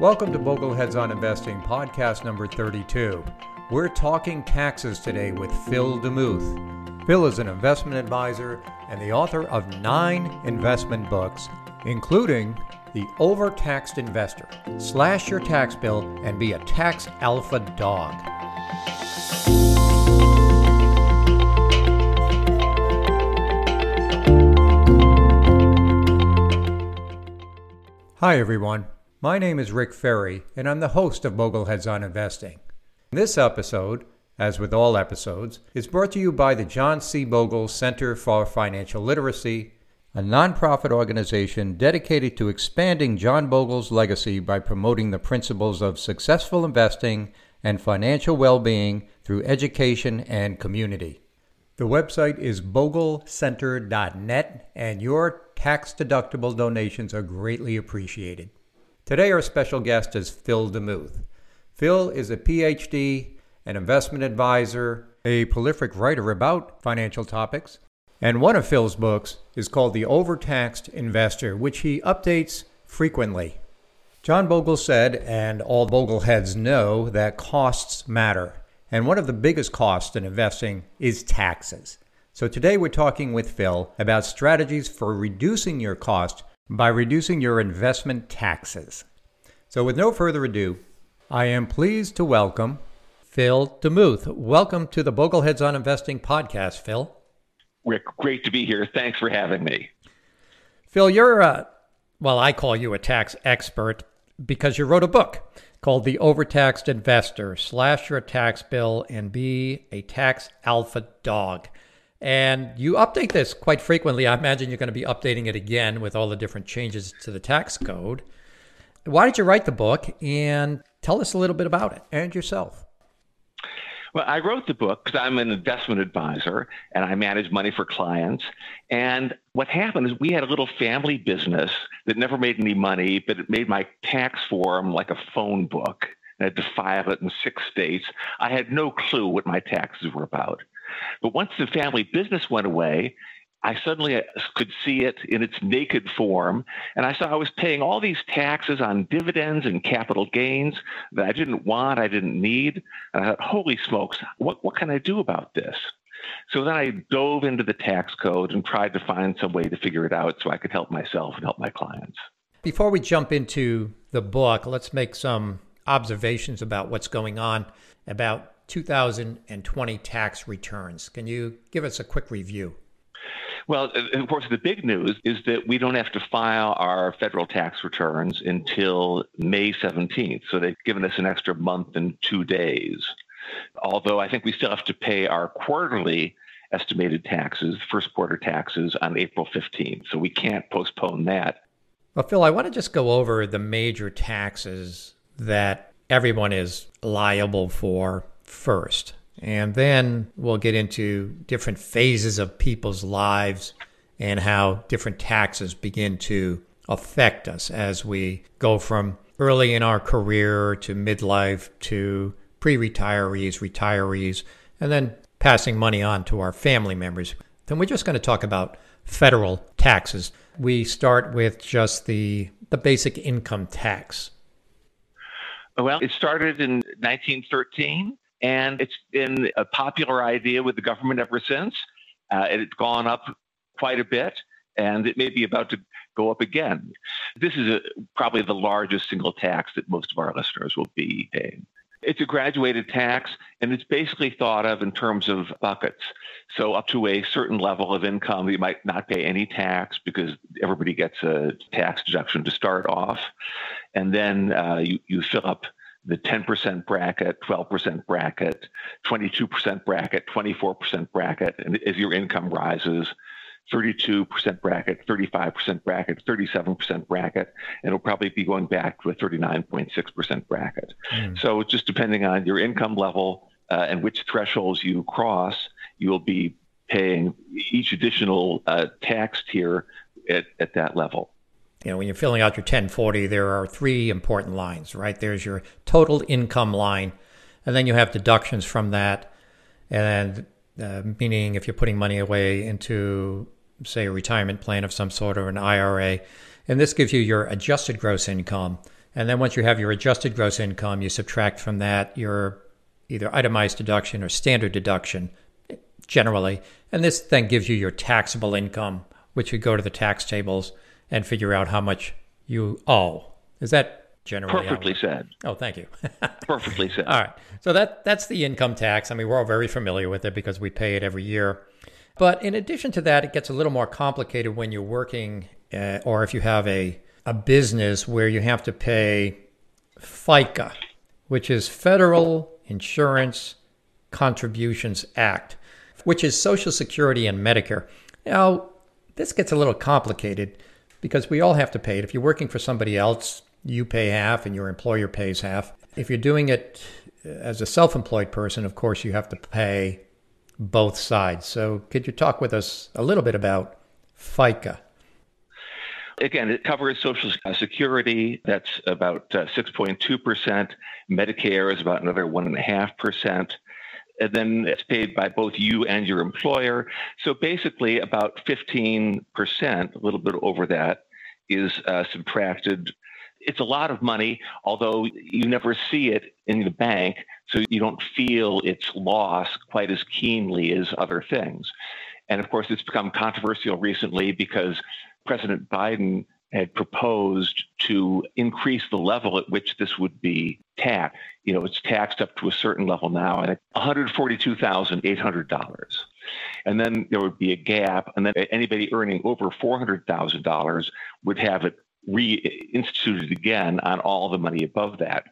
Welcome to Bogleheads on Investing, podcast number 32. We're talking taxes today with Phil DeMuth. Phil is an investment advisor and the author of nine investment books, including The Overtaxed Investor Slash Your Tax Bill and Be a Tax Alpha Dog. Hi, everyone. My name is Rick Ferri, and I'm the host of Bogleheads on Investing. This episode, as with all episodes, is brought to you by the John C. Bogle Center for Financial Literacy, a nonprofit organization dedicated to expanding John Bogle's legacy by promoting the principles of successful investing and financial well being through education and community. The website is boglecenter.net, and your tax deductible donations are greatly appreciated. Today, our special guest is Phil DeMuth. Phil is a PhD, an investment advisor, a prolific writer about financial topics, and one of Phil's books is called The Overtaxed Investor, which he updates frequently. John Bogle said, and all Bogleheads know, that costs matter. And one of the biggest costs in investing is taxes. So today we're talking with Phil about strategies for reducing your cost by reducing your investment taxes. So with no further ado, I am pleased to welcome Phil DeMuth. Welcome to the Bogleheads on Investing podcast, Phil. Rick, great to be here. Thanks for having me. Phil, you're, a, well, I call you a tax expert because you wrote a book called The Overtaxed Investor Slash Your Tax Bill and Be a Tax Alpha Dog. And you update this quite frequently. I imagine you're going to be updating it again with all the different changes to the tax code. Why did you write the book? And tell us a little bit about it and yourself. Well, I wrote the book because I'm an investment advisor and I manage money for clients. And what happened is we had a little family business that never made any money, but it made my tax form like a phone book. I had to file it in six states. I had no clue what my taxes were about. But once the family business went away, I suddenly uh, could see it in its naked form. And I saw I was paying all these taxes on dividends and capital gains that I didn't want, I didn't need. And I thought, holy smokes, what, what can I do about this? So then I dove into the tax code and tried to find some way to figure it out so I could help myself and help my clients. Before we jump into the book, let's make some observations about what's going on about 2020 tax returns. Can you give us a quick review? Well, uh, of course, the big news is that we don't have to file our federal tax returns until May 17th. So they've given us an extra month and two days. Although I think we still have to pay our quarterly estimated taxes, first quarter taxes, on April 15th. So we can't postpone that. Well, Phil, I want to just go over the major taxes that everyone is liable for first. And then we'll get into different phases of people's lives and how different taxes begin to affect us as we go from early in our career to midlife to pre retirees, retirees, and then passing money on to our family members. Then we're just going to talk about federal taxes. We start with just the, the basic income tax. Well, it started in 1913 and it's been a popular idea with the government ever since. Uh, it's gone up quite a bit, and it may be about to go up again. This is a, probably the largest single tax that most of our listeners will be paying. It's a graduated tax, and it's basically thought of in terms of buckets. So, up to a certain level of income, you might not pay any tax because everybody gets a tax deduction to start off. And then uh, you, you fill up the 10% bracket, 12% bracket, 22% bracket, 24% bracket. And as your income rises, 32% bracket, 35% bracket, 37% bracket, and it'll probably be going back to a 39.6% bracket. Mm. So just depending on your income level uh, and which thresholds you cross, you'll be paying each additional uh, tax tier at, at that level you know, when you're filling out your 1040, there are three important lines, right? There's your total income line, and then you have deductions from that. And uh, meaning if you're putting money away into, say, a retirement plan of some sort or an IRA, and this gives you your adjusted gross income. And then once you have your adjusted gross income, you subtract from that your either itemized deduction or standard deduction generally. And this then gives you your taxable income, which you go to the tax tables and figure out how much you owe. Is that generally perfectly said? Oh, thank you. perfectly said. All right. So that that's the income tax. I mean, we're all very familiar with it because we pay it every year. But in addition to that, it gets a little more complicated when you're working uh, or if you have a a business where you have to pay FICA, which is Federal Insurance Contributions Act, which is Social Security and Medicare. Now, this gets a little complicated because we all have to pay it. If you're working for somebody else, you pay half and your employer pays half. If you're doing it as a self employed person, of course, you have to pay both sides. So, could you talk with us a little bit about FICA? Again, it covers Social Security. That's about uh, 6.2%. Medicare is about another 1.5%. And then it's paid by both you and your employer. So basically, about 15%, a little bit over that, is uh, subtracted. It's a lot of money, although you never see it in the bank, so you don't feel its loss quite as keenly as other things. And of course, it's become controversial recently because President Biden had proposed to increase the level at which this would be taxed. You know, it's taxed up to a certain level now at $142,800. And then there would be a gap, and then anybody earning over $400,000 would have it reinstituted again on all the money above that.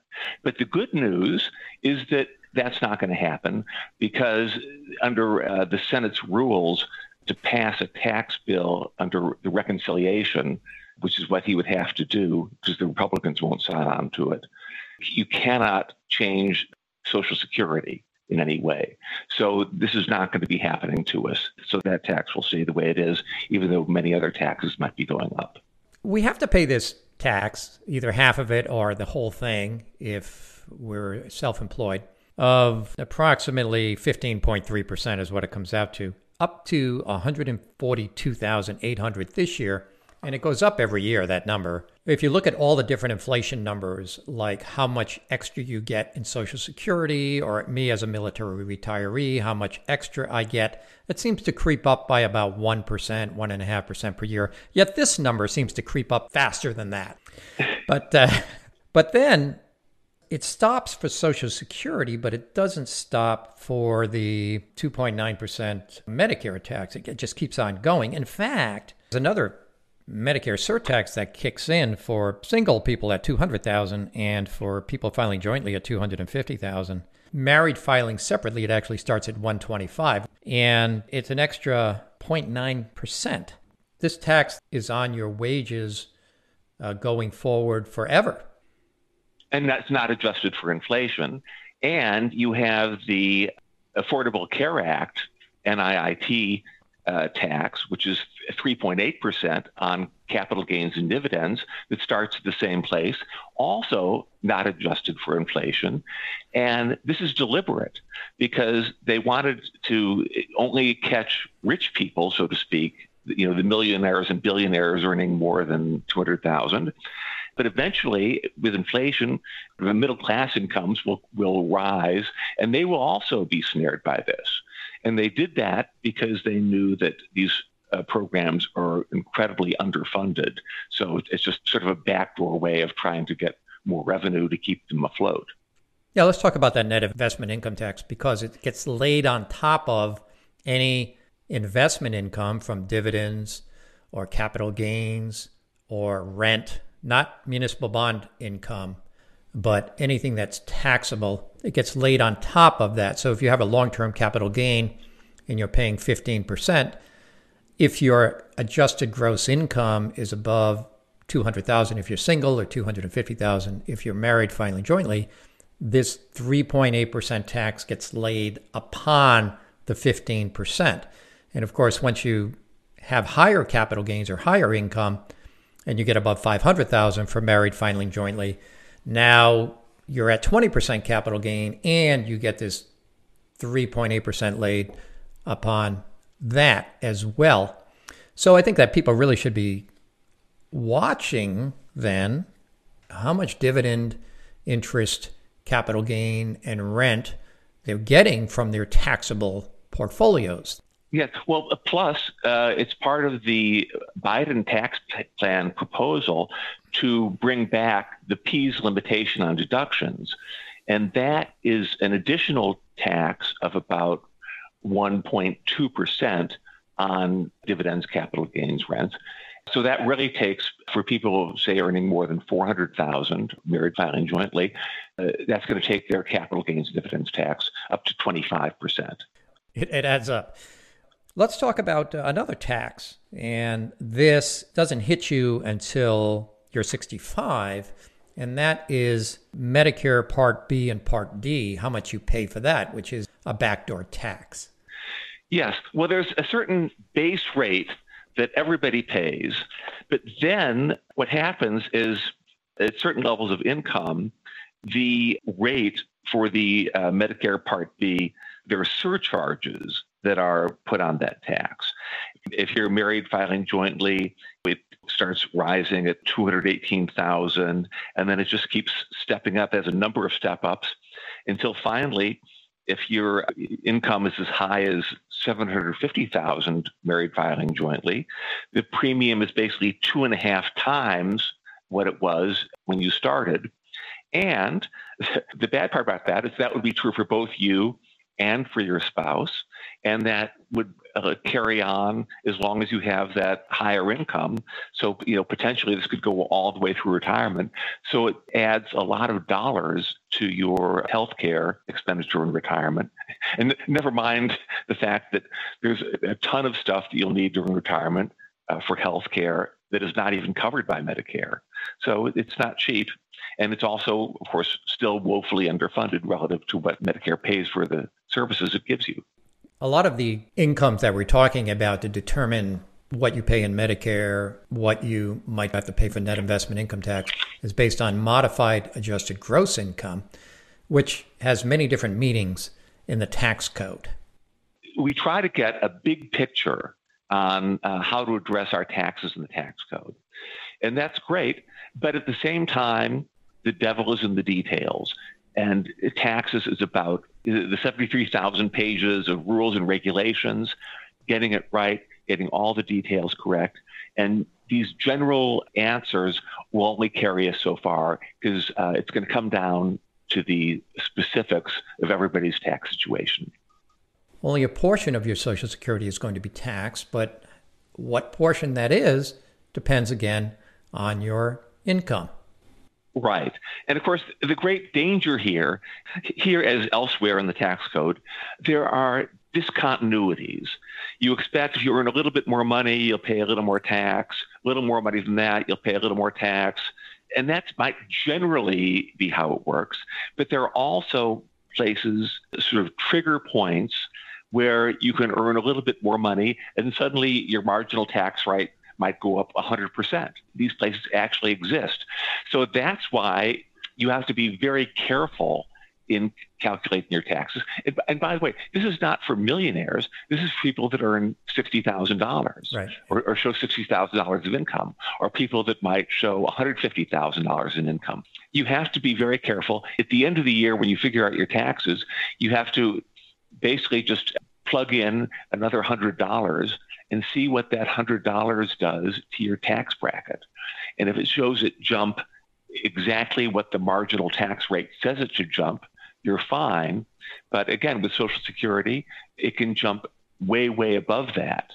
But the good news is that that's not going to happen because under uh, the Senate's rules, to pass a tax bill under the reconciliation, which is what he would have to do because the Republicans won't sign on to it. You cannot change Social Security in any way. So this is not going to be happening to us. So that tax will stay the way it is, even though many other taxes might be going up. We have to pay this tax, either half of it or the whole thing, if we're self employed, of approximately 15.3% is what it comes out to up to 142,800 this year, and it goes up every year that number. If you look at all the different inflation numbers, like how much extra you get in Social Security, or me as a military retiree, how much extra I get, it seems to creep up by about 1%, 1.5% per year. Yet this number seems to creep up faster than that. But, uh, but then it stops for Social Security, but it doesn't stop for the 2.9% Medicare tax. It just keeps on going. In fact, there's another Medicare surtax that kicks in for single people at 200,000 and for people filing jointly at 250,000. Married filing separately, it actually starts at 125 and it's an extra 0.9%. This tax is on your wages uh, going forward forever and that's not adjusted for inflation. And you have the Affordable Care Act, NIIT uh, tax, which is 3.8% on capital gains and dividends that starts at the same place, also not adjusted for inflation. And this is deliberate because they wanted to only catch rich people, so to speak, you know, the millionaires and billionaires earning more than 200,000 but eventually, with inflation, the middle class incomes will, will rise, and they will also be snared by this. And they did that because they knew that these uh, programs are incredibly underfunded. So it's just sort of a backdoor way of trying to get more revenue to keep them afloat. Yeah, let's talk about that net investment income tax because it gets laid on top of any investment income from dividends or capital gains or rent not municipal bond income, but anything that's taxable, it gets laid on top of that. So if you have a long term capital gain and you're paying 15%, if your adjusted gross income is above 200,000 if you're single or 250,000 if you're married filing jointly, this 3.8% tax gets laid upon the 15%. And of course, once you have higher capital gains or higher income, and you get above 500,000 for married filing jointly. Now you're at 20% capital gain and you get this 3.8% laid upon that as well. So I think that people really should be watching then how much dividend, interest, capital gain, and rent they're getting from their taxable portfolios. Yes, well, plus uh, it's part of the Biden tax plan proposal to bring back the Pease limitation on deductions. And that is an additional tax of about 1.2% on dividends, capital gains, rent. So that really takes for people, say, earning more than 400,000, married filing jointly, uh, that's going to take their capital gains dividends tax up to 25%. It, it adds up. Let's talk about uh, another tax. And this doesn't hit you until you're 65, and that is Medicare Part B and Part D, how much you pay for that, which is a backdoor tax. Yes. Well, there's a certain base rate that everybody pays. But then what happens is at certain levels of income, the rate for the uh, Medicare Part B, there are surcharges that are put on that tax. If you're married filing jointly, it starts rising at 218,000 and then it just keeps stepping up as a number of step ups until finally if your income is as high as 750,000 married filing jointly, the premium is basically two and a half times what it was when you started. And the bad part about that is that would be true for both you and for your spouse. And that would uh, carry on as long as you have that higher income. So, you know, potentially this could go all the way through retirement. So it adds a lot of dollars to your health care expenditure in retirement. And never mind the fact that there's a ton of stuff that you'll need during retirement uh, for health care that is not even covered by Medicare. So it's not cheap. And it's also, of course, still woefully underfunded relative to what Medicare pays for the services it gives you. A lot of the incomes that we're talking about to determine what you pay in Medicare, what you might have to pay for net investment income tax, is based on modified adjusted gross income, which has many different meanings in the tax code. We try to get a big picture on uh, how to address our taxes in the tax code. And that's great. But at the same time, the devil is in the details. And taxes is about the 73,000 pages of rules and regulations, getting it right, getting all the details correct. And these general answers will only carry us so far because uh, it's going to come down to the specifics of everybody's tax situation. Only a portion of your Social Security is going to be taxed, but what portion that is depends again on your income. Right. And of course, the great danger here, here as elsewhere in the tax code, there are discontinuities. You expect if you earn a little bit more money, you'll pay a little more tax. A little more money than that, you'll pay a little more tax. And that might generally be how it works. But there are also places, sort of trigger points, where you can earn a little bit more money and suddenly your marginal tax rate might go up 100%. These places actually exist. So that's why you have to be very careful in calculating your taxes. And, and, by the way, this is not for millionaires. This is people that earn sixty thousand dollars, right. or, or show sixty thousand dollars of income, or people that might show one hundred fifty thousand dollars in income. You have to be very careful. At the end of the year, when you figure out your taxes, you have to basically just plug in another hundred dollars and see what that $100 does to your tax bracket. And if it shows it jump exactly what the marginal tax rate says it should jump, you're fine. But again, with Social Security, it can jump way, way above that.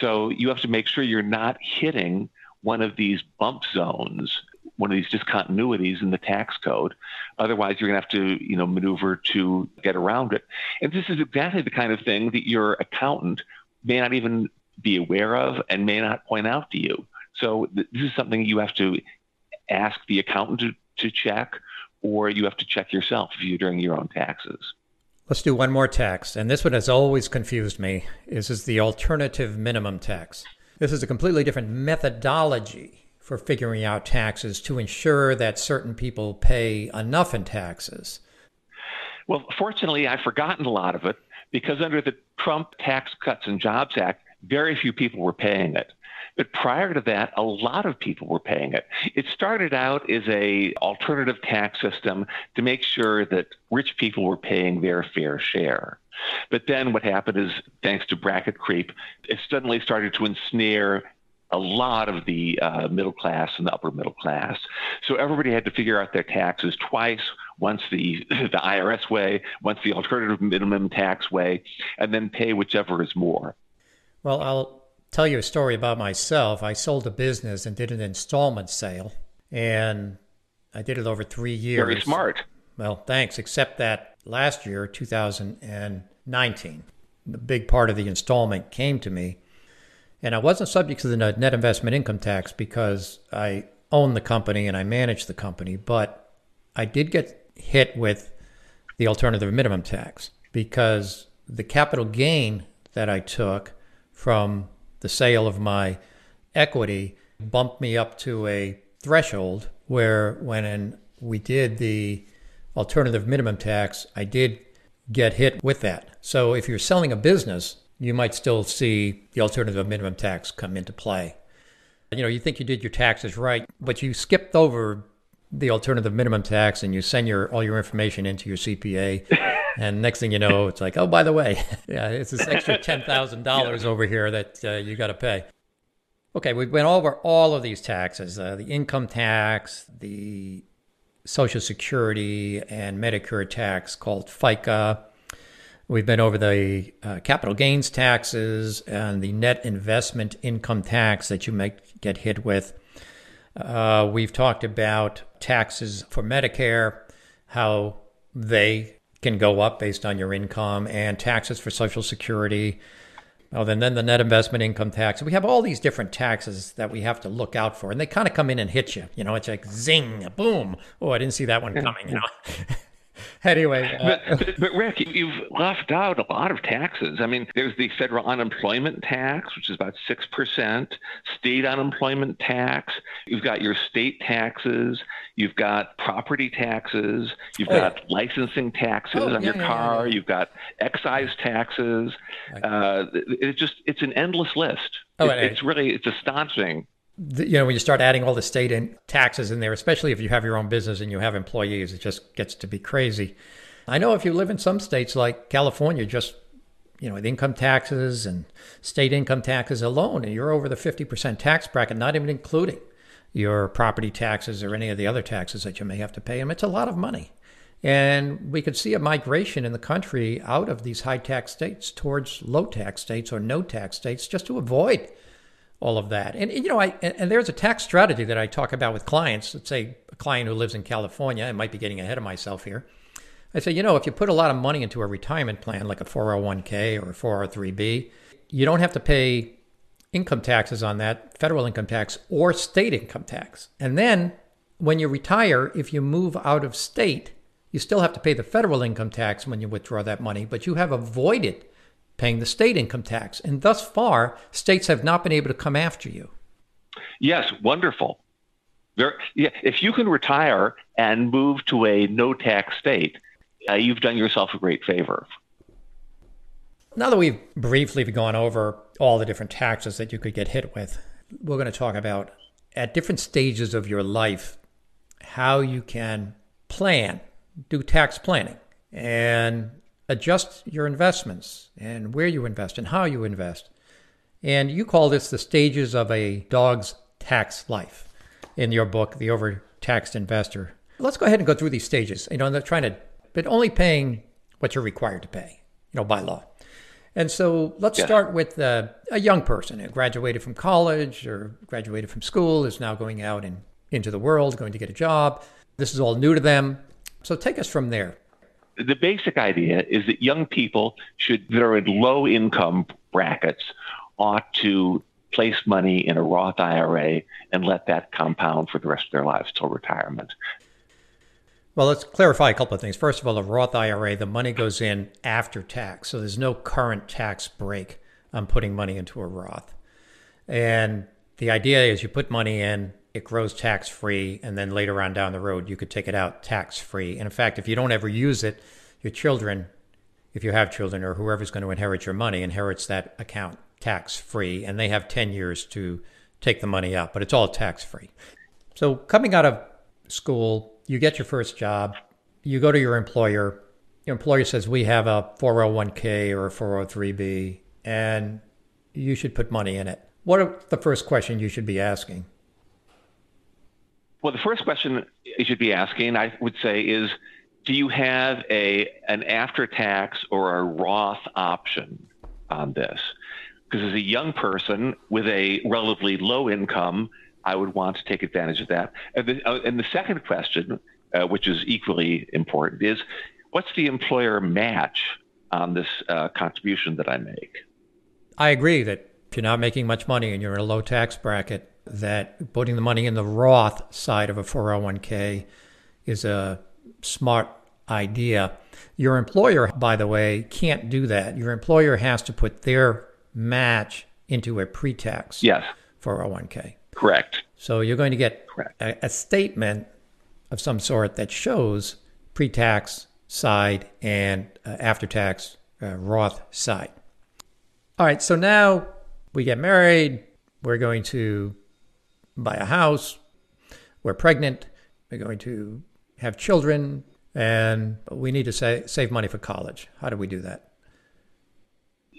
So you have to make sure you're not hitting one of these bump zones, one of these discontinuities in the tax code. Otherwise, you're going to have to, you know, maneuver to get around it. And this is exactly the kind of thing that your accountant may not even be aware of and may not point out to you. So th- this is something you have to ask the accountant to, to check, or you have to check yourself if you're doing your own taxes. Let's do one more tax, and this one has always confused me. This is the alternative minimum tax. This is a completely different methodology for figuring out taxes to ensure that certain people pay enough in taxes. Well, fortunately, I've forgotten a lot of it because under the Trump Tax Cuts and Jobs Act, very few people were paying it. But prior to that, a lot of people were paying it. It started out as a alternative tax system to make sure that rich people were paying their fair share. But then what happened is, thanks to bracket creep, it suddenly started to ensnare a lot of the uh, middle class and the upper middle class. So everybody had to figure out their taxes twice once the the IRS way, once the alternative minimum tax way, and then pay whichever is more. Well, I'll tell you a story about myself. I sold a business and did an installment sale, and I did it over three years. Very smart. Well, thanks. Except that last year, 2019, the big part of the installment came to me and I wasn't subject to the net investment income tax because I own the company and I manage the company, but I did get hit with the alternative minimum tax because the capital gain that I took from the sale of my equity bumped me up to a threshold where when we did the alternative minimum tax, I did get hit with that. So if you're selling a business, you might still see the alternative minimum tax come into play. You know, you think you did your taxes right, but you skipped over the alternative minimum tax and you send your all your information into your CPA. And next thing you know, it's like, oh, by the way, yeah, it's this extra ten thousand dollars over here that uh, you got to pay. Okay, we went over all of these taxes: uh, the income tax, the Social Security, and Medicare tax called FICA. We've been over the uh, capital gains taxes and the net investment income tax that you might get hit with. Uh, we've talked about taxes for Medicare, how they can go up based on your income, and taxes for Social Security. Oh, then, then the net investment income tax. We have all these different taxes that we have to look out for, and they kind of come in and hit you. You know, it's like zing, boom. Oh, I didn't see that one coming. You know. anyway, uh, but, but, Rick, you've left out a lot of taxes. I mean, there's the federal unemployment tax, which is about six percent, state unemployment tax. You've got your state taxes. You've got property taxes. You've oh, got yeah. licensing taxes oh, on yeah, your car. Yeah, you've got excise taxes. Uh, it's just it's an endless list. Oh, it, it's really it's astonishing you know, when you start adding all the state and taxes in there, especially if you have your own business and you have employees, it just gets to be crazy. I know if you live in some states like California, just you know, the income taxes and state income taxes alone, and you're over the 50% tax bracket, not even including your property taxes or any of the other taxes that you may have to pay them. It's a lot of money. And we could see a migration in the country out of these high tax states towards low tax states or no tax states just to avoid all of that. And, you know, I and, and, there's a tax strategy that I talk about with clients. Let's say a client who lives in California. I might be getting ahead of myself here. I say, you know, if you put a lot of money into a retirement plan like a 401k or a 403b, you don't have to pay income taxes on that, federal income tax or state income tax. And then when you retire, if you move out of state, you still have to pay the federal income tax when you withdraw that money, but you have avoided paying the state income tax. And thus far, states have not been able to come after you. Yes, wonderful. There, yeah, if you can retire and move to a no tax state, uh, you've done yourself a great favor. Now that we've briefly gone over all the different taxes that you could get hit with, we're going to talk about at different stages of your life how you can plan, do tax planning, and adjust your investments and where you invest and how you invest. And you call this the stages of a dog's tax life in your book, The Overtaxed Investor. Let's go ahead and go through these stages. You know, they're trying to, but only paying what you're required to pay, you know, by law. And so let's yeah. start with uh, a young person who graduated from college or graduated from school, is now going out and into the world, going to get a job. This is all new to them. So take us from there the basic idea is that young people should that are in low income brackets ought to place money in a Roth IRA and let that compound for the rest of their lives till retirement. Well, let's clarify a couple of things. First of all, a Roth IRA, the money goes in after tax. So there's no current tax break on putting money into a Roth. And the idea is you put money in, it grows tax free, and then later on down the road, you could take it out tax free. And in fact, if you don't ever use it, your children, if you have children or whoever's going to inherit your money, inherits that account tax free, and they have 10 years to take the money out, but it's all tax free. So coming out of school, you get your first job, you go to your employer, your employer says, We have a 401k or a 403b, and you should put money in it. What are the first question you should be asking? Well, the first question you should be asking, I would say, is do you have a an after tax or a Roth option on this? Because as a young person with a relatively low income, I would want to take advantage of that. And the, uh, and the second question, uh, which is equally important, is what's the employer match on this uh, contribution that I make? I agree that if you're not making much money and you're in a low tax bracket, that putting the money in the Roth side of a 401k is a smart idea. Your employer, by the way, can't do that. Your employer has to put their match into a pre tax yes. 401k. Correct. So you're going to get a, a, statement of some sort that shows pre tax side and uh, after tax uh, Roth side. All right, so now we get married. We're going to buy a house. We're pregnant. We're going to have children. And we need to say, save money for college. How do we do that?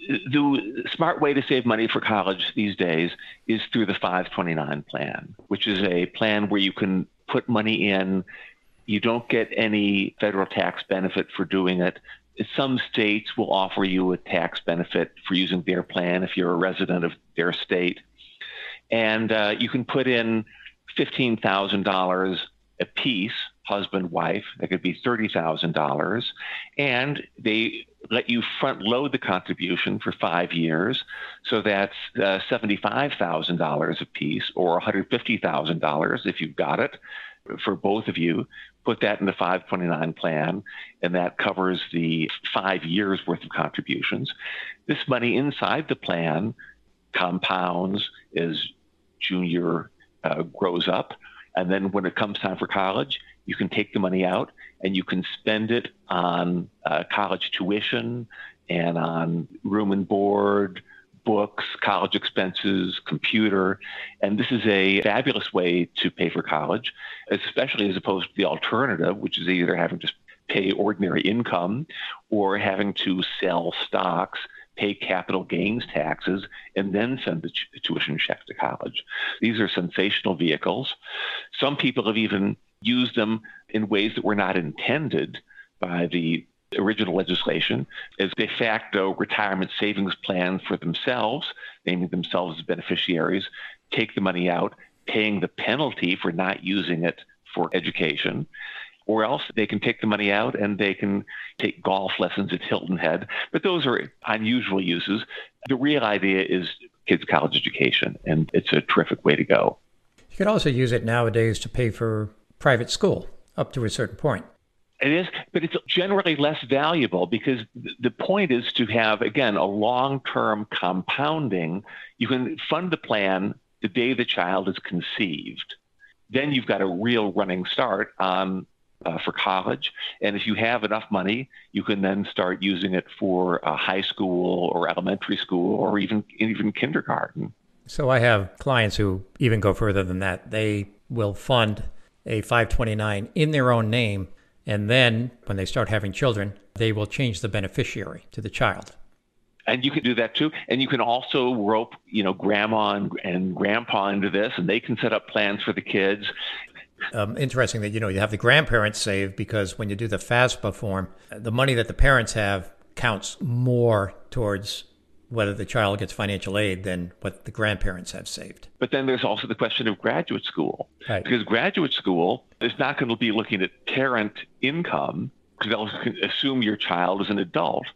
The smart way to save money for college these days is through the 529 plan, which is a plan where you can put money in. You don't get any federal tax benefit for doing it. Some states will offer you a tax benefit for using their plan if you're a resident of their state. And uh, you can put in $15,000 a piece husband, wife. That could be $30,000. And they let you front load the contribution for five years. So that's uh, $75,000 a piece or $150,000 if you've got it for both of you. Put that in the 529 plan, and that covers the five years worth of contributions. This money inside the plan compounds as junior uh, grows up. And then when it comes time for college, you can take the money out and you can spend it on uh, college tuition and on room and board, books, college expenses, computer. And this is a fabulous way to pay for college, especially as opposed to the alternative, which is either having to pay ordinary income or having to sell stocks pay capital gains taxes, and then send the tuition check to college. These are sensational vehicles. Some people have even used them in ways that were not intended by the original legislation as de facto retirement savings plans for themselves, naming themselves as beneficiaries, take the money out, paying the penalty for not using it for education. Or else they can take the money out and they can take golf lessons at Hilton Head. But those are unusual uses. The real idea is kids' college education, and it's a terrific way to go. You could also use it nowadays to pay for private school up to a certain point. It is, but it's generally less valuable because the point is to have, again, a long term compounding. You can fund the plan the day the child is conceived. Then you've got a real running start on uh, for college. And if you have enough money, you can then start using it for uh, high school or elementary school or even even kindergarten. So I have clients who even go further than that. They will fund a 529 in their own name. And then when they start having children, they will change the beneficiary to the child. And you can do that too. And you can also rope, you know, grandma and, and grandpa into this, and they can set up plans for the kids. Um, interesting that you know you have the grandparents save because when you do the FAFSA form, the money that the parents have counts more towards whether the child gets financial aid than what the grandparents have saved. But then there's also the question of graduate school. Right. Because graduate school is not going to be looking at parent income because they'll assume your child is an adult.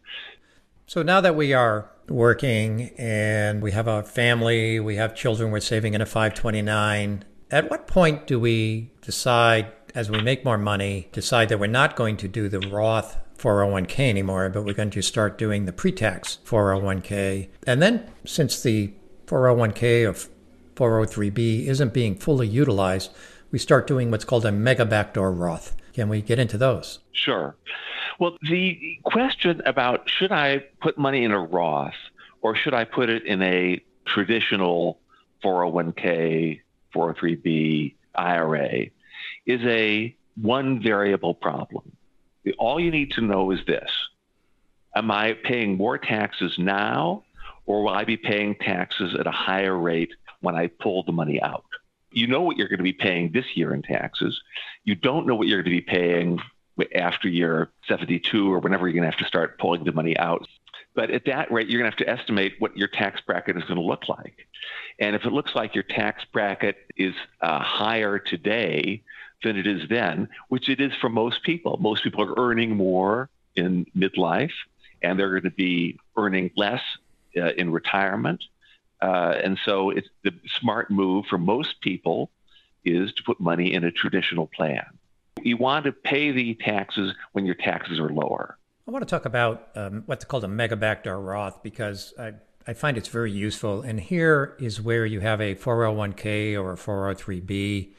So now that we are working and we have a family, we have children, we're saving in a 529, at what point do we decide as we make more money, decide that we're not going to do the Roth 401k anymore, but we're going to start doing the pre tax 401k. And then, since the 401k or 403b isn't being fully utilized, we start doing what's called a mega backdoor Roth. Can we get into those? Sure. Well, the question about should I put money in a Roth or should I put it in a traditional 401k, 403b, IRA is a one variable problem. All you need to know is this Am I paying more taxes now, or will I be paying taxes at a higher rate when I pull the money out? You know what you're going to be paying this year in taxes. You don't know what you're going to be paying after year 72 or whenever you're going to have to start pulling the money out. But at that rate, you're going to have to estimate what your tax bracket is going to look like. And if it looks like your tax bracket is uh, higher today than it is then, which it is for most people, most people are earning more in midlife and they're going to be earning less uh, in retirement. Uh, and so it's the smart move for most people is to put money in a traditional plan. You want to pay the taxes when your taxes are lower. I want to talk about um, what's called a mega backdoor Roth because I, I find it's very useful. And here is where you have a 401k or a 403b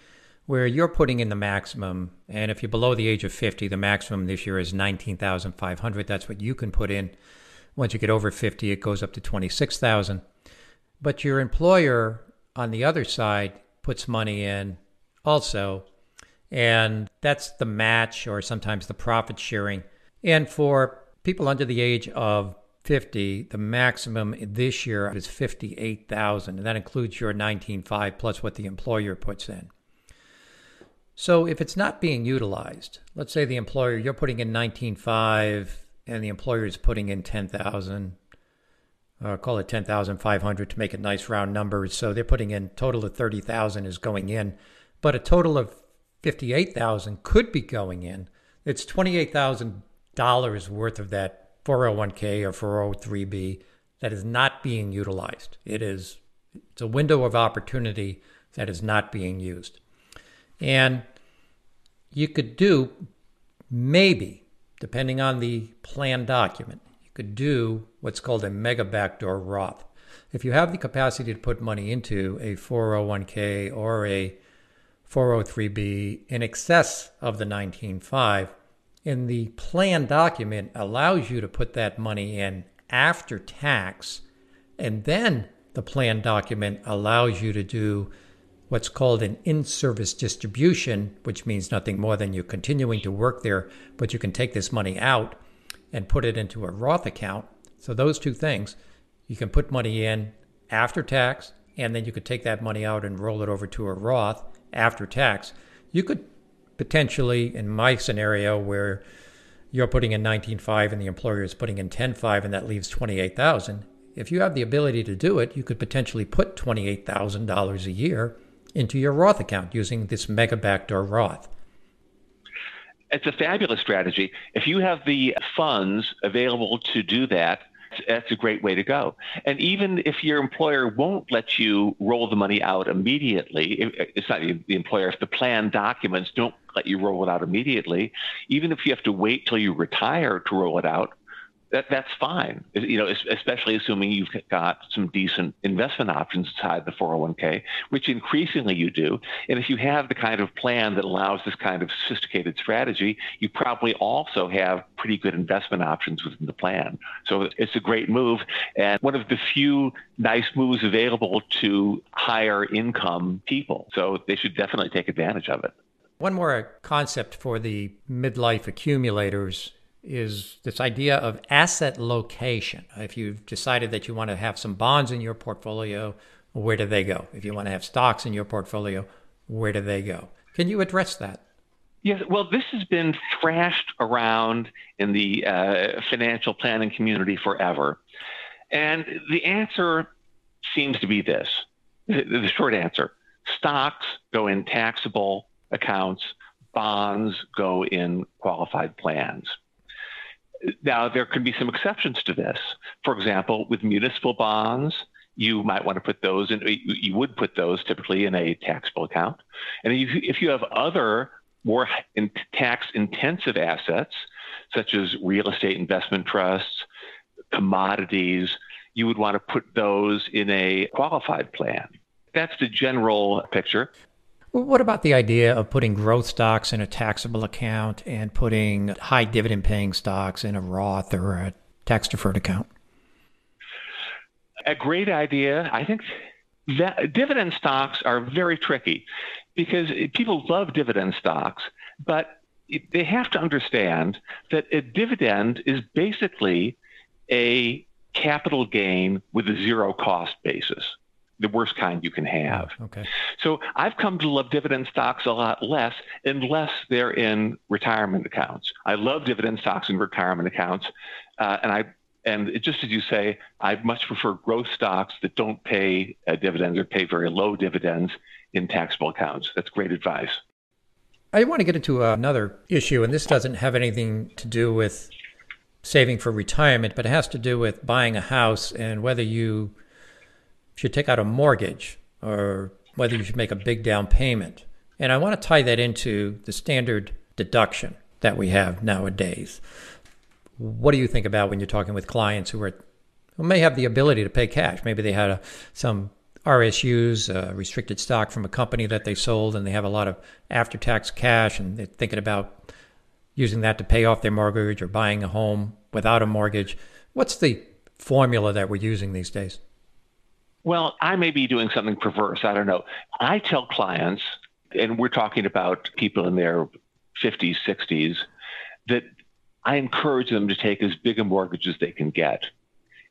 where you're putting in the maximum. And if you're below the age of 50, the maximum this year is 19,500. That's what you can put in. Once you get over 50, it goes up to 26,000. But your employer on the other side puts money in also. And that's the match or sometimes the profit sharing and for people under the age of 50, the maximum this year is 58,000, and that includes your 19.5 plus what the employer puts in. So if it's not being utilized, let's say the employer you're putting in 19.5 and the employer is putting in 10,000 or uh, call it 10,500 to make it nice round numbers. So they're putting in total of 30,000 is going in, but a total of 58,000 could be going in. It's 28,000 dollars worth of that 401k or 403b that is not being utilized. It is it's a window of opportunity that is not being used. And you could do maybe depending on the plan document, you could do what's called a mega backdoor Roth. If you have the capacity to put money into a 401k or a 403b in excess of the 19.5, and the plan document allows you to put that money in after tax. And then the plan document allows you to do what's called an in service distribution, which means nothing more than you're continuing to work there, but you can take this money out and put it into a Roth account. So, those two things, you can put money in after tax, and then you could take that money out and roll it over to a Roth after tax. You could potentially, in my scenario, where you're putting in 19.5 and the employer is putting in 10.5 and that leaves 28,000. If you have the ability to do it, you could potentially put $28,000 a year into your Roth account using this mega backdoor Roth. It's a fabulous strategy. If you have the funds available to do that, that's a great way to go. And even if your employer won't let you roll the money out immediately, it's not the employer, if the plan documents don't let you roll it out immediately, even if you have to wait till you retire to roll it out, that that's fine. You know, especially assuming you've got some decent investment options inside the 401k, which increasingly you do. And if you have the kind of plan that allows this kind of sophisticated strategy, you probably also have pretty good investment options within the plan. So it's a great move and one of the few nice moves available to higher income people. So they should definitely take advantage of it. One more concept for the midlife accumulators is this idea of asset location. If you've decided that you want to have some bonds in your portfolio, where do they go? If you want to have stocks in your portfolio, where do they go? Can you address that? Yes, well, this has been thrashed around in the uh, financial planning community forever. And the answer seems to be this the short answer stocks go in taxable accounts, bonds go in qualified plans. Now, there can be some exceptions to this. For example, with municipal bonds, you might want to put those in, you would put those typically in a taxable account. And if you have other more tax intensive assets, such as real estate investment trusts, commodities, you would want to put those in a qualified plan. That's the general picture. What about the idea of putting growth stocks in a taxable account and putting high dividend paying stocks in a Roth or a tax deferred account? A great idea. I think that, dividend stocks are very tricky because people love dividend stocks, but they have to understand that a dividend is basically a capital gain with a zero cost basis, the worst kind you can have. Oh, okay. So I've come to love dividend stocks a lot less unless they're in retirement accounts. I love dividend stocks in retirement accounts, uh, and I and it, just as you say, I much prefer growth stocks that don't pay uh, dividends or pay very low dividends in taxable accounts. That's great advice. I want to get into another issue, and this doesn't have anything to do with saving for retirement, but it has to do with buying a house and whether you should take out a mortgage or whether you should make a big down payment. And I want to tie that into the standard deduction that we have nowadays. What do you think about when you're talking with clients who are who may have the ability to pay cash? Maybe they had a, some RSUs, uh, restricted stock from a company that they sold, and they have a lot of after tax cash, and they're thinking about using that to pay off their mortgage or buying a home without a mortgage. What's the formula that we're using these days? Well, I may be doing something perverse. I don't know. I tell clients, and we're talking about people in their 50s, 60s, that I encourage them to take as big a mortgage as they can get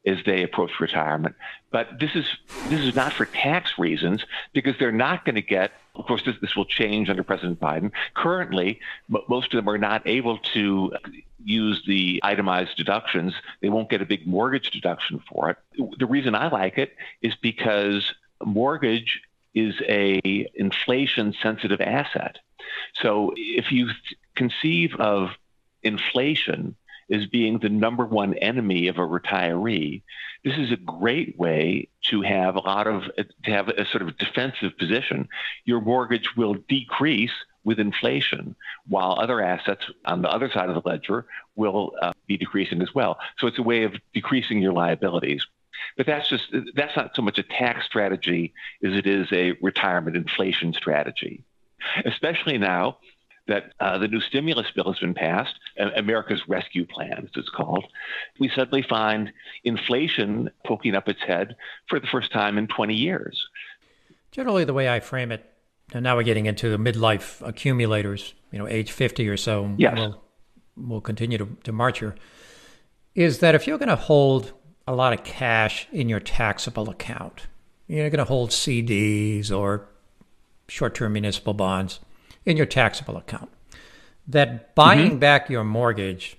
as they approach retirement. But this is this is not for tax reasons because they're not going to get. Of course, this, this will change under President Biden. Currently, most of them are not able to use the itemized deductions. They won't get a big mortgage deduction for it. The reason I like it is because mortgage is a inflation sensitive asset. So if you conceive of inflation as being the number one enemy of a retiree, this is a great way to have a lot of to have a sort of defensive position. Your mortgage will decrease with inflation, while other assets on the other side of the ledger will uh, be decreasing as well. So it's a way of decreasing your liabilities. But that's just that's not so much a tax strategy as it is a retirement inflation strategy. Especially now that uh, the new stimulus bill has been passed, America's Rescue Plan, as it's called, we suddenly find inflation poking up its head for the first time in 20 years. Generally, the way I frame it, and now we're getting into the midlife accumulators, you know, age 50 or so, yes. we'll, we'll continue to, to march here, is that if you're going to hold a lot of cash in your taxable account, you're going to hold CDs or short term municipal bonds in your taxable account. That buying mm-hmm. back your mortgage,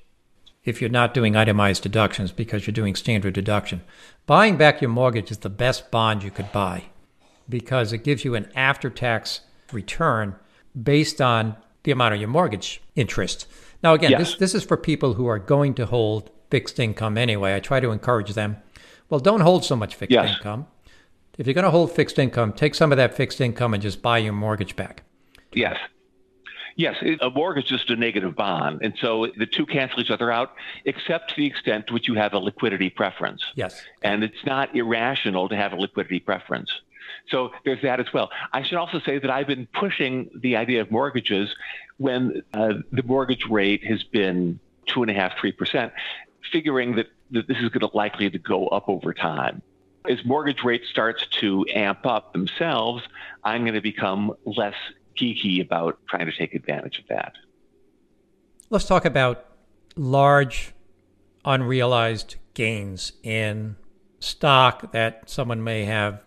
if you're not doing itemized deductions because you're doing standard deduction, buying back your mortgage is the best bond you could buy because it gives you an after tax return based on the amount of your mortgage interest. Now, again, yes. this, this is for people who are going to hold fixed income anyway. I try to encourage them well, don't hold so much fixed yes. income. If you're going to hold fixed income, take some of that fixed income and just buy your mortgage back. Yes. Yes, a mortgage is just a negative bond. And so the two cancel each other out, except to the extent to which you have a liquidity preference. Yes. And it's not irrational to have a liquidity preference. So there's that as well. I should also say that I've been pushing the idea of mortgages when uh, the mortgage rate has been two and a half, three percent, figuring that, that this is going to likely to go up over time. As mortgage rates starts to amp up themselves, I'm going to become less geeky about trying to take advantage of that. Let's talk about large unrealized gains in stock that someone may have.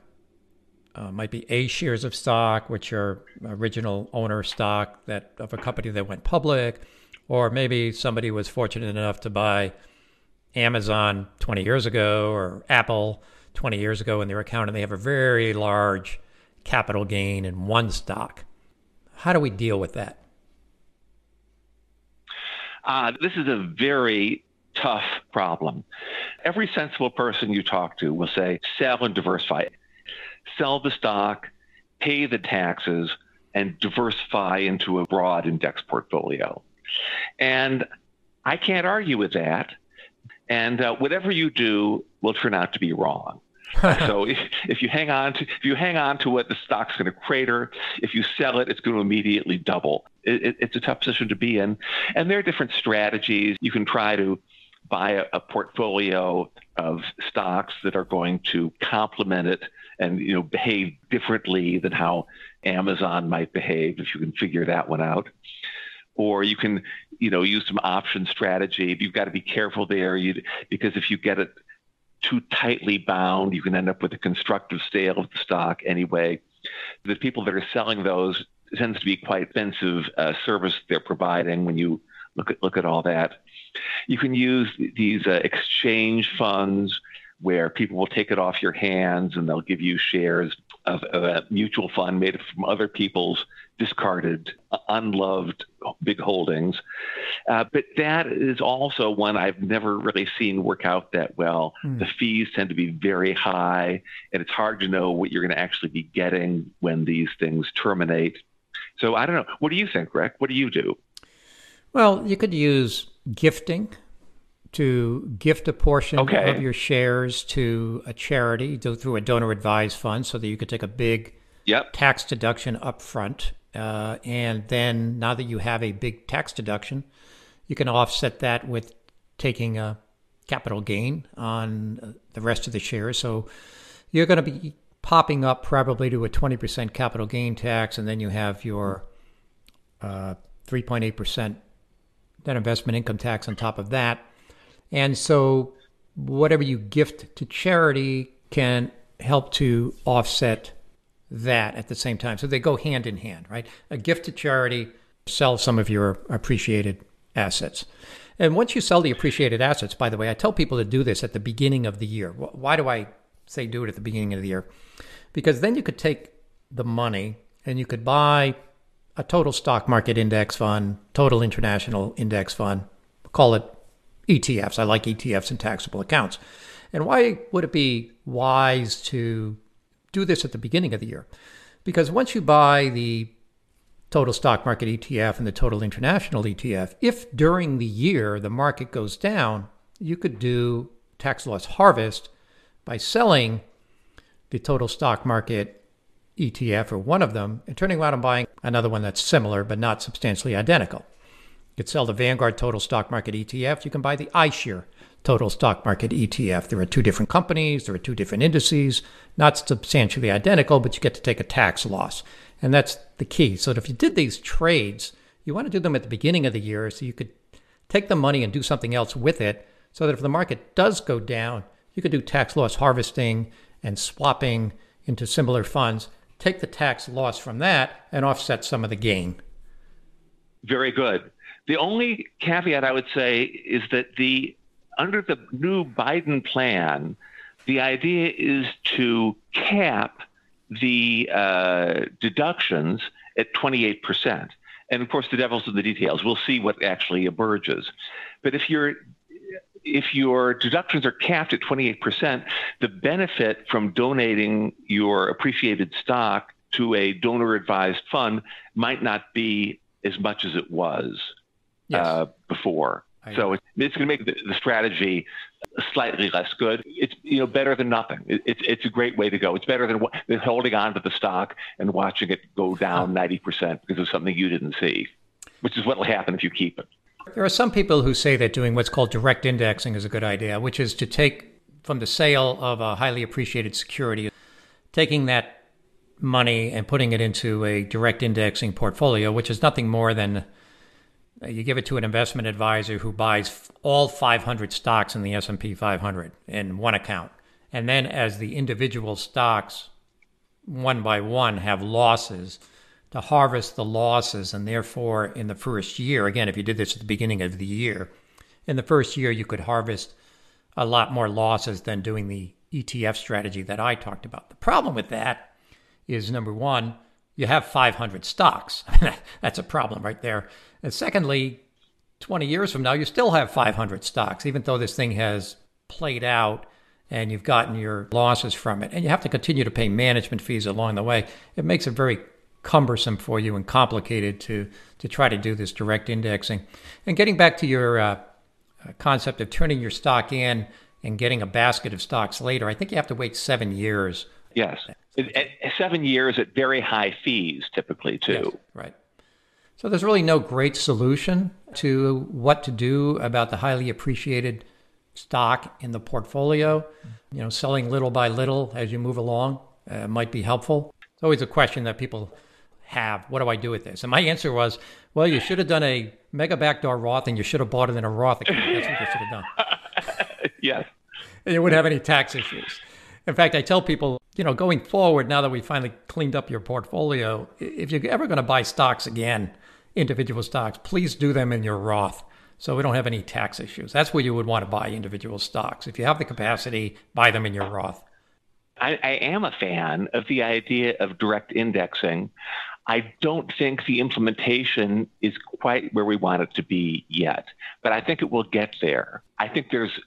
Uh, might be A shares of stock, which are original owner stock that of a company that went public, or maybe somebody was fortunate enough to buy Amazon 20 years ago or Apple 20 years ago in their account, and they have a very large capital gain in one stock. How do we deal with that? Uh, this is a very tough problem. Every sensible person you talk to will say, sell and diversify. Sell the stock, pay the taxes, and diversify into a broad index portfolio. And I can't argue with that. And uh, whatever you do will turn out to be wrong. so if, if you hang on to if you hang on to what the stock's going to crater, if you sell it, it's going to immediately double. It, it, it's a tough position to be in, and there are different strategies. You can try to buy a, a portfolio of stocks that are going to complement it and you know behave differently than how Amazon might behave if you can figure that one out. Or you can, you know, use some option strategy. You've got to be careful there, you, because if you get it too tightly bound, you can end up with a constructive sale of the stock anyway. The people that are selling those tends to be quite expensive uh, service they're providing when you look at look at all that. You can use these uh, exchange funds where people will take it off your hands and they'll give you shares of, of a mutual fund made from other people's discarded, unloved big holdings. Uh, but that is also one I've never really seen work out that well. Mm. The fees tend to be very high, and it's hard to know what you're going to actually be getting when these things terminate. So I don't know. What do you think, Rick? What do you do? Well, you could use gifting to gift a portion okay. of your shares to a charity through a donor advised fund so that you could take a big yep. tax deduction up front. Uh, and then now that you have a big tax deduction, you can offset that with taking a capital gain on uh, the rest of the shares. So you're going to be popping up probably to a 20% capital gain tax, and then you have your uh, 3.8% net investment income tax on top of that. And so whatever you gift to charity can help to offset that at the same time. So they go hand in hand, right? A gift to charity, sell some of your appreciated assets. And once you sell the appreciated assets, by the way, I tell people to do this at the beginning of the year. Why do I say do it at the beginning of the year? Because then you could take the money and you could buy a total stock market index fund, total international index fund, call it ETFs. I like ETFs and taxable accounts. And why would it be wise to do this at the beginning of the year? Because once you buy the total stock market ETF and the total international ETF, if during the year the market goes down, you could do tax loss harvest by selling the total stock market ETF or one of them and turning around and buying another one that's similar but not substantially identical. You could sell the Vanguard Total Stock Market ETF. You can buy the iShares Total Stock Market ETF. There are two different companies, there are two different indices, not substantially identical, but you get to take a tax loss. And that's the key. So if you did these trades, you want to do them at the beginning of the year so you could take the money and do something else with it so that if the market does go down, you could do tax loss harvesting and swapping into similar funds, take the tax loss from that and offset some of the gain. Very good. The only caveat I would say is that the under the new Biden plan, the idea is to cap the uh, deductions at 28%. And of course, the devil's in the details. We'll see what actually emerges. But if you're if your deductions are capped at 28%, the benefit from donating your appreciated stock to a donor advised fund might not be as much as it was yes. uh, before. So it's, it's going to make the, the, strategy slightly less good. It's you know better than nothing. It, it's it's a great way to go. It's better than, than holding on to the stock and watching it go down ninety percent because of something you didn't see, which is what will happen if you keep it. There are some people who say that doing what's called direct indexing is a good idea, which is to take from the sale of a highly appreciated security, taking that money and putting it into a direct indexing portfolio, which is nothing more than you give it to an investment advisor who buys all 500 stocks in the S&P 500 in one account. And then as the individual stocks one by one have losses, to harvest the losses and therefore in the first year, again if you did this at the beginning of the year, in the first year you could harvest a lot more losses than doing the ETF strategy that I talked about. The problem with that is number 1, you have 500 stocks. That's a problem right there. And secondly, 20 years from now, you still have 500 stocks, even though this thing has played out and you've gotten your losses from it. And you have to continue to pay management fees along the way. It makes it very cumbersome for you and complicated to, to try to do this direct indexing. And getting back to your uh, concept of turning your stock in and getting a basket of stocks later, I think you have to wait seven years. Yes. Seven years at very high fees, typically, too. Yes, right. So there's really no great solution to what to do about the highly appreciated stock in the portfolio. You know, selling little by little as you move along uh, might be helpful. It's always a question that people have. What do I do with this? And my answer was, well, you should have done a mega backdoor Roth and you should have bought it in a Roth account. That's what you should have done. yes. And you wouldn't have any tax issues. In fact, I tell people, you know, going forward, now that we finally cleaned up your portfolio, if you're ever going to buy stocks again, individual stocks, please do them in your Roth so we don't have any tax issues. That's where you would want to buy individual stocks. If you have the capacity, buy them in your Roth. I, I am a fan of the idea of direct indexing. I don't think the implementation is quite where we want it to be yet, but I think it will get there. I think there's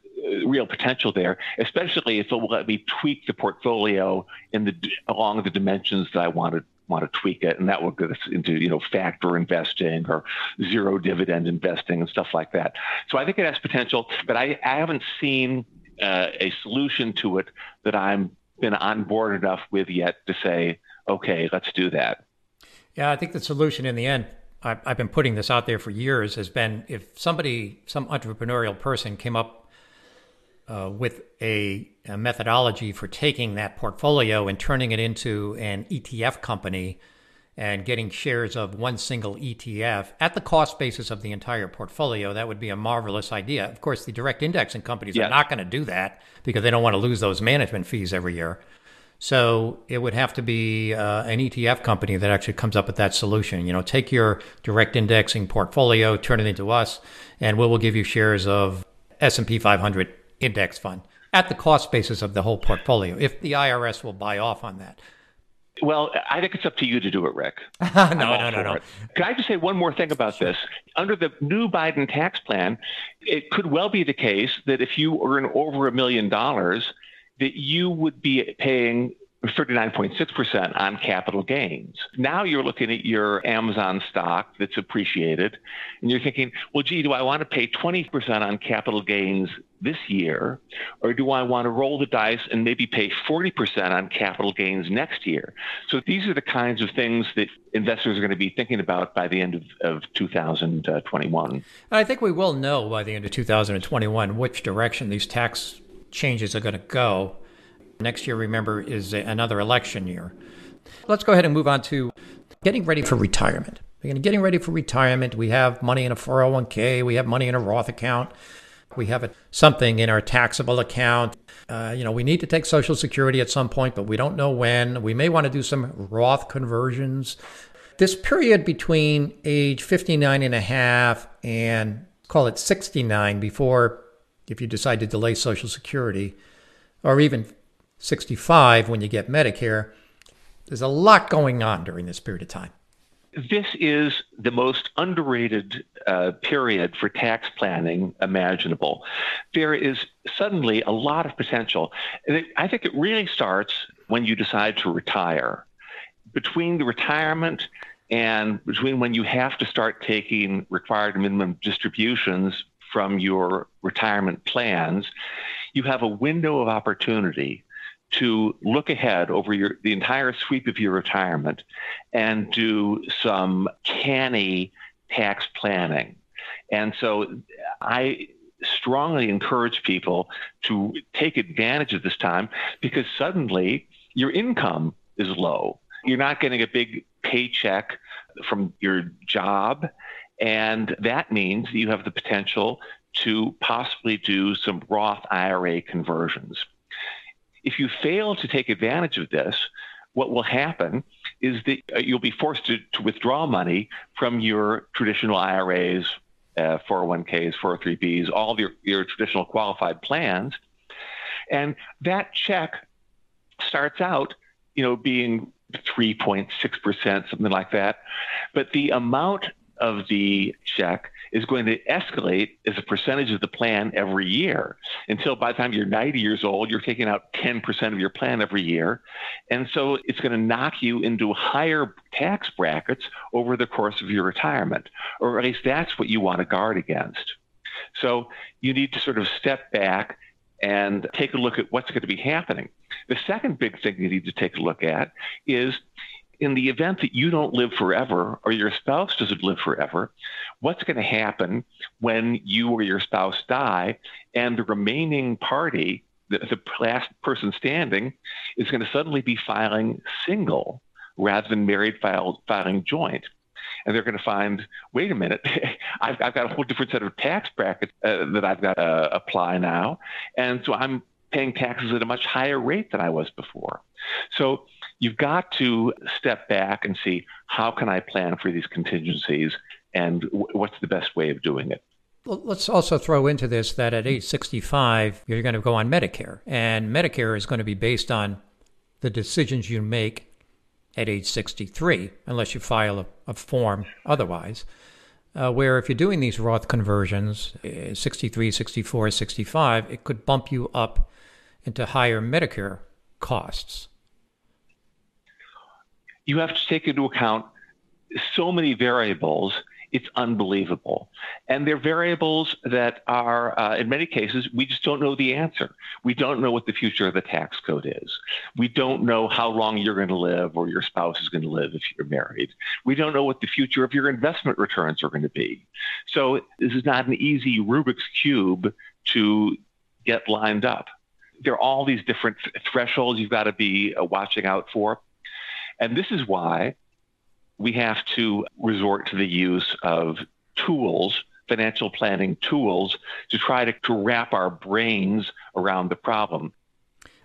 real potential there, especially if it will let me tweak the portfolio in the along the dimensions that I wanted want to tweak it, and that will get us into you know factor investing or zero dividend investing and stuff like that. So I think it has potential, but I, I haven't seen uh, a solution to it that I'm been on board enough with yet to say, okay, let's do that. Yeah, I think the solution in the end, I've, I've been putting this out there for years, has been if somebody, some entrepreneurial person came up uh, with a, a, methodology for taking that portfolio and turning it into an ETF company and getting shares of one single ETF at the cost basis of the entire portfolio, that would be a marvelous idea. Of course, the direct indexing companies are not going to do that because they don't want to lose those management fees every year. So it would have to be uh, an ETF company that actually comes up with that solution. You know, take your direct indexing portfolio, turn it into us, and we will give you shares of S&P 500 index fund at the cost basis of the whole portfolio if the IRS will buy off on that. Well, I think it's up to you to do it, Rick. no, no, no, no. It. Can I just say one more thing about this? Under the new Biden tax plan, it could well be the case that if you earn over a million dollars, that you would be paying 39.6% on capital gains. Now you're looking at your Amazon stock that's appreciated, and you're thinking, well, gee, do I want to pay 20% on capital gains this year, or do I want to roll the dice and maybe pay 40% on capital gains next year? So these are the kinds of things that investors are going to be thinking about by the end of, of 2021. I think we will know by the end of 2021 which direction these tax changes are going to go. Next year, remember, is another election year. Let's go ahead and move on to getting ready for retirement. Getting ready for retirement, we have money in a 401k, we have money in a Roth account, we have a, something in our taxable account. Uh, you know, we need to take Social Security at some point, but we don't know when. We may want to do some Roth conversions. This period between age 59 and a half and call it 69 before, if you decide to delay Social Security, or even 65 when you get Medicare. There's a lot going on during this period of time. This is the most underrated uh, period for tax planning imaginable. There is suddenly a lot of potential. It, I think it really starts when you decide to retire. Between the retirement and between when you have to start taking required minimum distributions from your retirement plans, you have a window of opportunity to look ahead over your the entire sweep of your retirement and do some canny tax planning. And so I strongly encourage people to take advantage of this time because suddenly your income is low. You're not getting a big paycheck from your job. And that means you have the potential to possibly do some Roth IRA conversions. If you fail to take advantage of this, what will happen is that uh, you'll be forced to, to withdraw money from your traditional IRAs, uh, 401ks, 403bs, all your, your traditional qualified plans. And that check starts out, you know, being 3.6%, something like that. But the amount of the check is going to escalate as a percentage of the plan every year until by the time you're 90 years old, you're taking out 10% of your plan every year. And so it's going to knock you into higher tax brackets over the course of your retirement, or at least that's what you want to guard against. So you need to sort of step back and take a look at what's going to be happening. The second big thing you need to take a look at is in the event that you don't live forever or your spouse doesn't live forever, what's going to happen when you or your spouse die and the remaining party, the, the last person standing, is going to suddenly be filing single rather than married file, filing joint? and they're going to find, wait a minute, I've, I've, got a whole different set of tax brackets uh, that I've got to apply now, and so I'm paying taxes at a much higher rate than I was before. So you've got to step back and see how can I plan for these contingencies and what's the best way of doing it. Well, let's also throw into this that at age 65, you're going to go on Medicare, and Medicare is going to be based on the decisions you make at age 63, unless you file a, a form otherwise. Uh, where if you're doing these Roth conversions, uh, 63, 64, 65, it could bump you up into higher Medicare costs. You have to take into account so many variables it's unbelievable. And they're variables that are, uh, in many cases, we just don't know the answer. We don't know what the future of the tax code is. We don't know how long you're going to live or your spouse is going to live if you're married. We don't know what the future of your investment returns are going to be. So this is not an easy Rubik's Cube to get lined up. There are all these different thresholds you've got to be uh, watching out for. And this is why we have to resort to the use of tools, financial planning tools, to try to, to wrap our brains around the problem.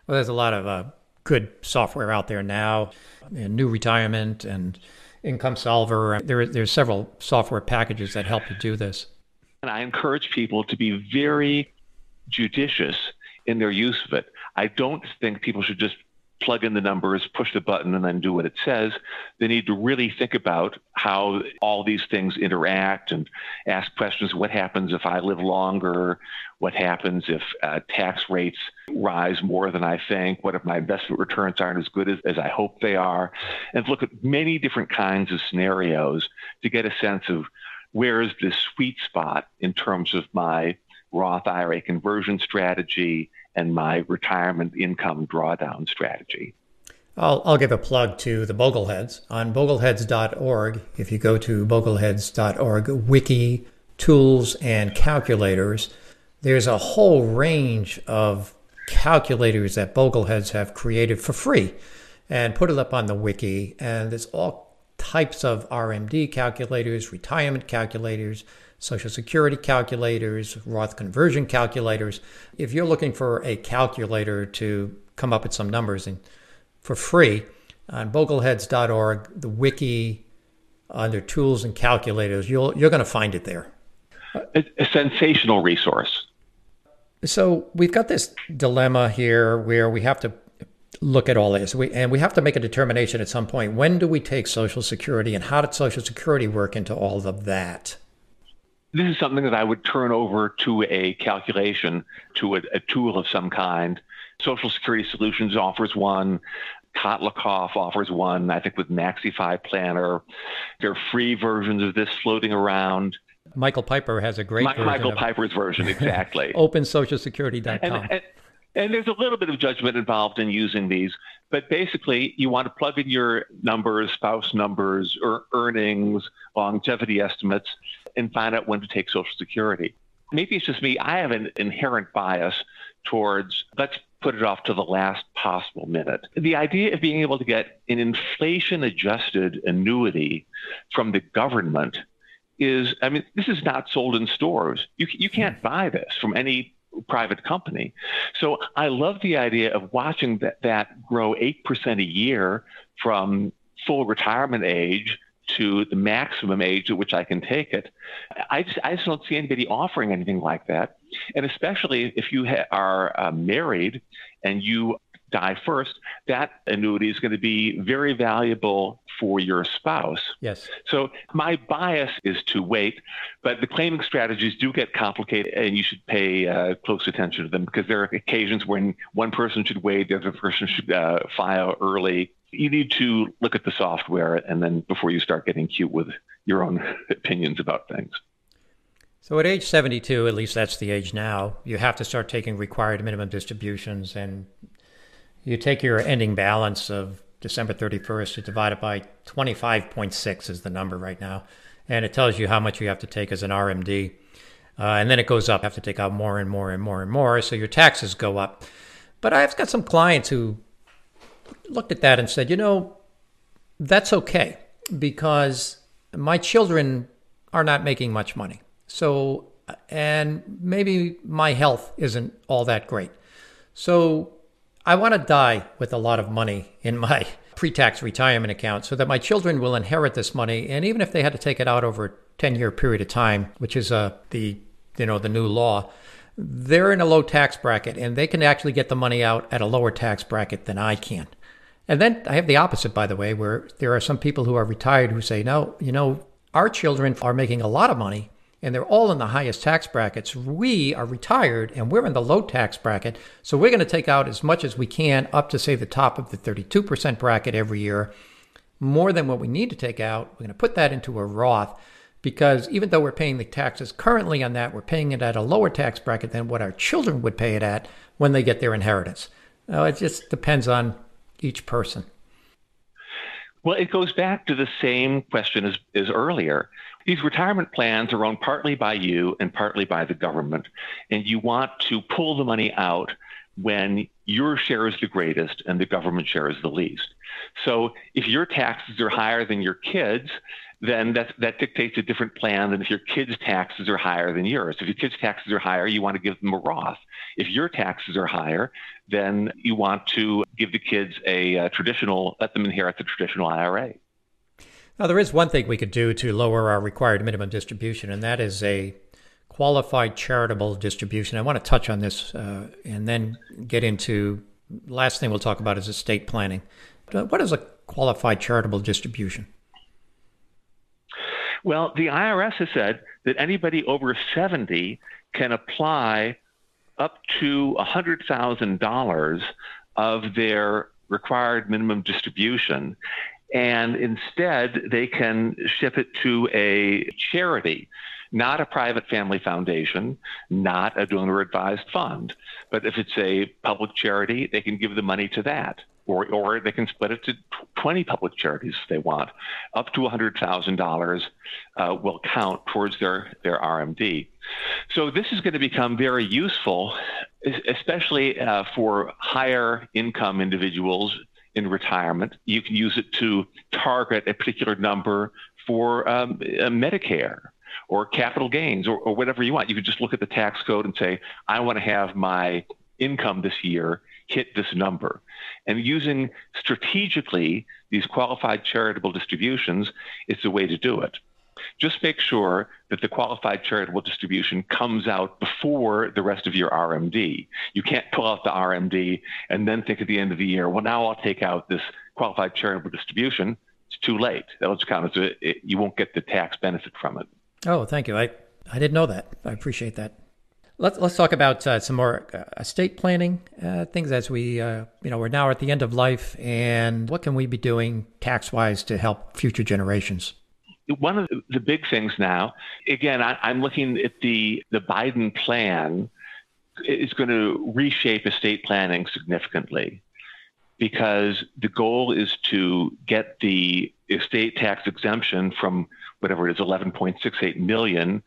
Well, there's a lot of uh, good software out there now, and New Retirement and Income Solver. There, there's several software packages that help you do this. And I encourage people to be very judicious in their use of it. I don't think people should just plug in the numbers, push the button, and then do what it says. They need to really think about how all these things interact and ask questions what happens if I live longer? What happens if uh, tax rates rise more than I think? What if my investment returns aren't as good as, as I hope they are? And look at many different kinds of scenarios to get a sense of where is the sweet spot in terms of my Roth IRA conversion strategy and my retirement income drawdown strategy. I'll, I'll give a plug to the Bogleheads on bogleheads.org. If you go to bogleheads.org, wiki, tools, and calculators, there's a whole range of calculators that Bogleheads have created for free and put it up on the wiki. And there's all types of RMD calculators, retirement calculators, Social Security calculators, Roth conversion calculators. If you're looking for a calculator to come up with some numbers and for free on bogleheads.org, the wiki under tools and calculators, you'll, you're going to find it there. A, a sensational resource. So we've got this dilemma here where we have to look at all this. We, and we have to make a determination at some point. When do we take Social Security and how did Social Security work into all of that? This is something that I would turn over to a calculation, to a, a tool of some kind. Social Security Solutions offers one. Kotlikoff offers one, I think, with MaxiFi Planner. There are free versions of this floating around. Michael Piper has a great My, version Michael Piper's version, exactly. OpenSocialSecurity.com. And, and, and there's a little bit of judgment involved in using these, but basically, you want to plug in your numbers, spouse numbers, or earnings, longevity estimates, and find out when to take Social Security. Maybe it's just me. I have an inherent bias towards let's put it off to the last possible minute. The idea of being able to get an inflation adjusted annuity from the government is, I mean, this is not sold in stores. You, you can't mm-hmm. buy this from any private company. So I love the idea of watching that, that grow 8% a year from full retirement age to the maximum age at which I can take it. I just, I just don't see anybody offering anything like that. And especially if you ha- are uh, married and you die first, that annuity is going to be very valuable for your spouse. Yes. So my bias is to wait, but the claiming strategies do get complicated, and you should pay uh, close attention to them because there are occasions when one person should wait, the other person should uh, file early you need to look at the software and then before you start getting cute with your own opinions about things. So at age 72, at least that's the age now, you have to start taking required minimum distributions and you take your ending balance of December 31st, you divide it by 25.6 is the number right now. And it tells you how much you have to take as an RMD. Uh, and then it goes up. You have to take out more and more and more and more. So your taxes go up. But I've got some clients who looked at that and said, you know, that's okay because my children are not making much money. So, and maybe my health isn't all that great. So I want to die with a lot of money in my pre tax retirement account so that my children will inherit this money. And even if they had to take it out over a 10 year period of time, which is uh, the, you know, the new law, they're in a low tax bracket and they can actually get the money out at a lower tax bracket than I can. And then I have the opposite, by the way, where there are some people who are retired who say, no, you know, our children are making a lot of money and they're all in the highest tax brackets. We are retired and we're in the low tax bracket. So we're going to take out as much as we can up to, say, the top of the 32% bracket every year, more than what we need to take out. We're going to put that into a Roth because even though we're paying the taxes currently on that, we're paying it at a lower tax bracket than what our children would pay it at when they get their inheritance. Now, it just depends on each person. Well, it goes back to the same question as, as earlier. These retirement plans are owned partly by you and partly by the government, and you want to pull the money out when your share is the greatest and the government share is the least. So if your taxes are higher than your kids, then that, that dictates a different plan than if your kids' taxes are higher than yours. If your kids' taxes are higher, you want to give them a Roth. If your taxes are higher, then you want to give the kids a, a traditional, let them inherit the traditional IRA. Now, there is one thing we could do to lower our required minimum distribution, and that is a qualified charitable distribution. I want to touch on this uh, and then get into last thing we'll talk about is estate planning. What is a qualified charitable distribution? Well, the IRS has said that anybody over 70 can apply up to $100,000 of their required minimum distribution. And instead, they can ship it to a charity, not a private family foundation, not a donor advised fund. But if it's a public charity, they can give the money to that or, or they can split it to 20 public charities if they want. Up to $100,000 uh, will count towards their, their RMD. So this is going to become very useful, especially uh, for higher income individuals in retirement. You can use it to target a particular number for um, Medicare or capital gains or, or whatever you want. You can just look at the tax code and say, I want to have my income this year hit this number. And using strategically these qualified charitable distributions is the way to do it. Just make sure that the qualified charitable distribution comes out before the rest of your RMD. You can't pull out the RMD and then think at the end of the year, well, now I'll take out this qualified charitable distribution. It's too late. That'll just count as a, it, you won't get the tax benefit from it. Oh, thank you. I, I didn't know that. I appreciate that. Let's let's talk about uh, some more uh, estate planning uh, things as we uh, you know we're now at the end of life, and what can we be doing tax wise to help future generations? One of the big things now, again, I, I'm looking at the the Biden plan is going to reshape estate planning significantly because the goal is to get the estate tax exemption from whatever it is 11.68 million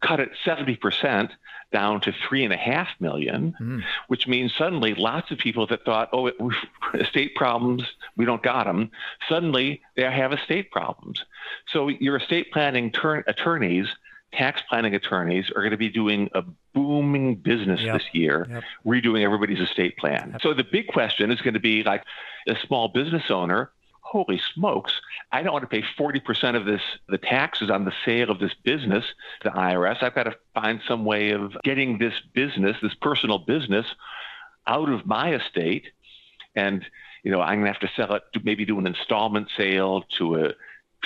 cut it 70% down to three and a half million, mm. which means suddenly lots of people that thought, oh, it, estate problems, we don't got them, suddenly they have estate problems. So your estate planning attorneys, tax planning attorneys are going to be doing a booming business yep. this year, yep. redoing everybody's estate plan. Yep. So the big question is going to be like a small business owner holy smokes, I don't want to pay 40% of this, the taxes on the sale of this business to the IRS. I've got to find some way of getting this business, this personal business, out of my estate. And, you know, I'm going to have to sell it to maybe do an installment sale to a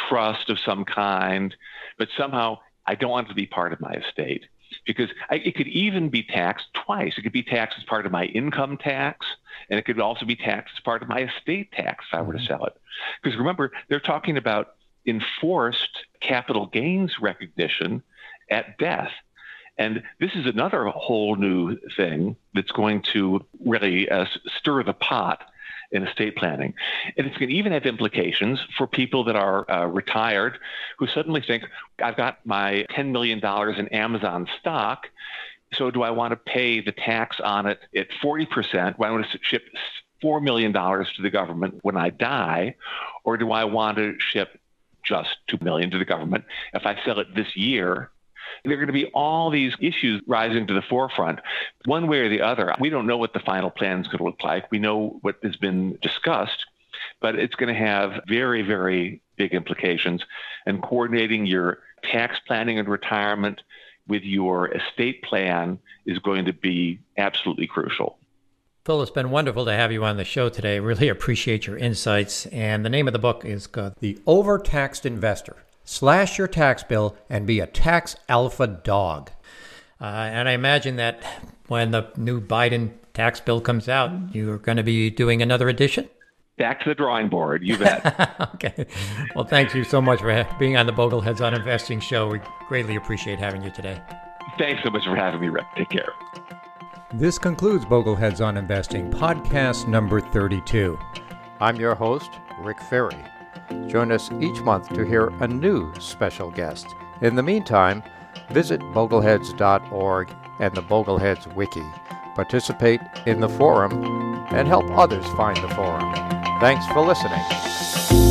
trust of some kind. But somehow I don't want it to be part of my estate because I, it could even be taxed twice. It could be taxed as part of my income tax, and it could also be taxed as part of my estate tax if I were to mm-hmm. sell it. Because remember, they're talking about enforced capital gains recognition at death. And this is another whole new thing that's going to really uh, stir the pot in estate planning. And it's going to even have implications for people that are uh, retired who suddenly think, I've got my $10 million in Amazon stock. So do I want to pay the tax on it at 40%? Why don't I ship $4 million to the government when I die? Or do I want to ship just 2 million to the government if I sell it this year there are going to be all these issues rising to the forefront, one way or the other. We don't know what the final plan is going to look like. We know what has been discussed, but it's going to have very, very big implications. And coordinating your tax planning and retirement with your estate plan is going to be absolutely crucial. Phil, it's been wonderful to have you on the show today. Really appreciate your insights. And the name of the book is The Overtaxed Investor Slash your tax bill and be a tax alpha dog. Uh, and I imagine that when the new Biden tax bill comes out, you're going to be doing another edition? Back to the drawing board, you bet. okay. Well, thank you so much for being on the Bogleheads on Investing show. We greatly appreciate having you today. Thanks so much for having me, Rick. Take care. This concludes Bogleheads on Investing, podcast number 32. I'm your host, Rick Ferri. Join us each month to hear a new special guest. In the meantime, visit bogleheads.org and the Bogleheads Wiki. Participate in the forum and help others find the forum. Thanks for listening.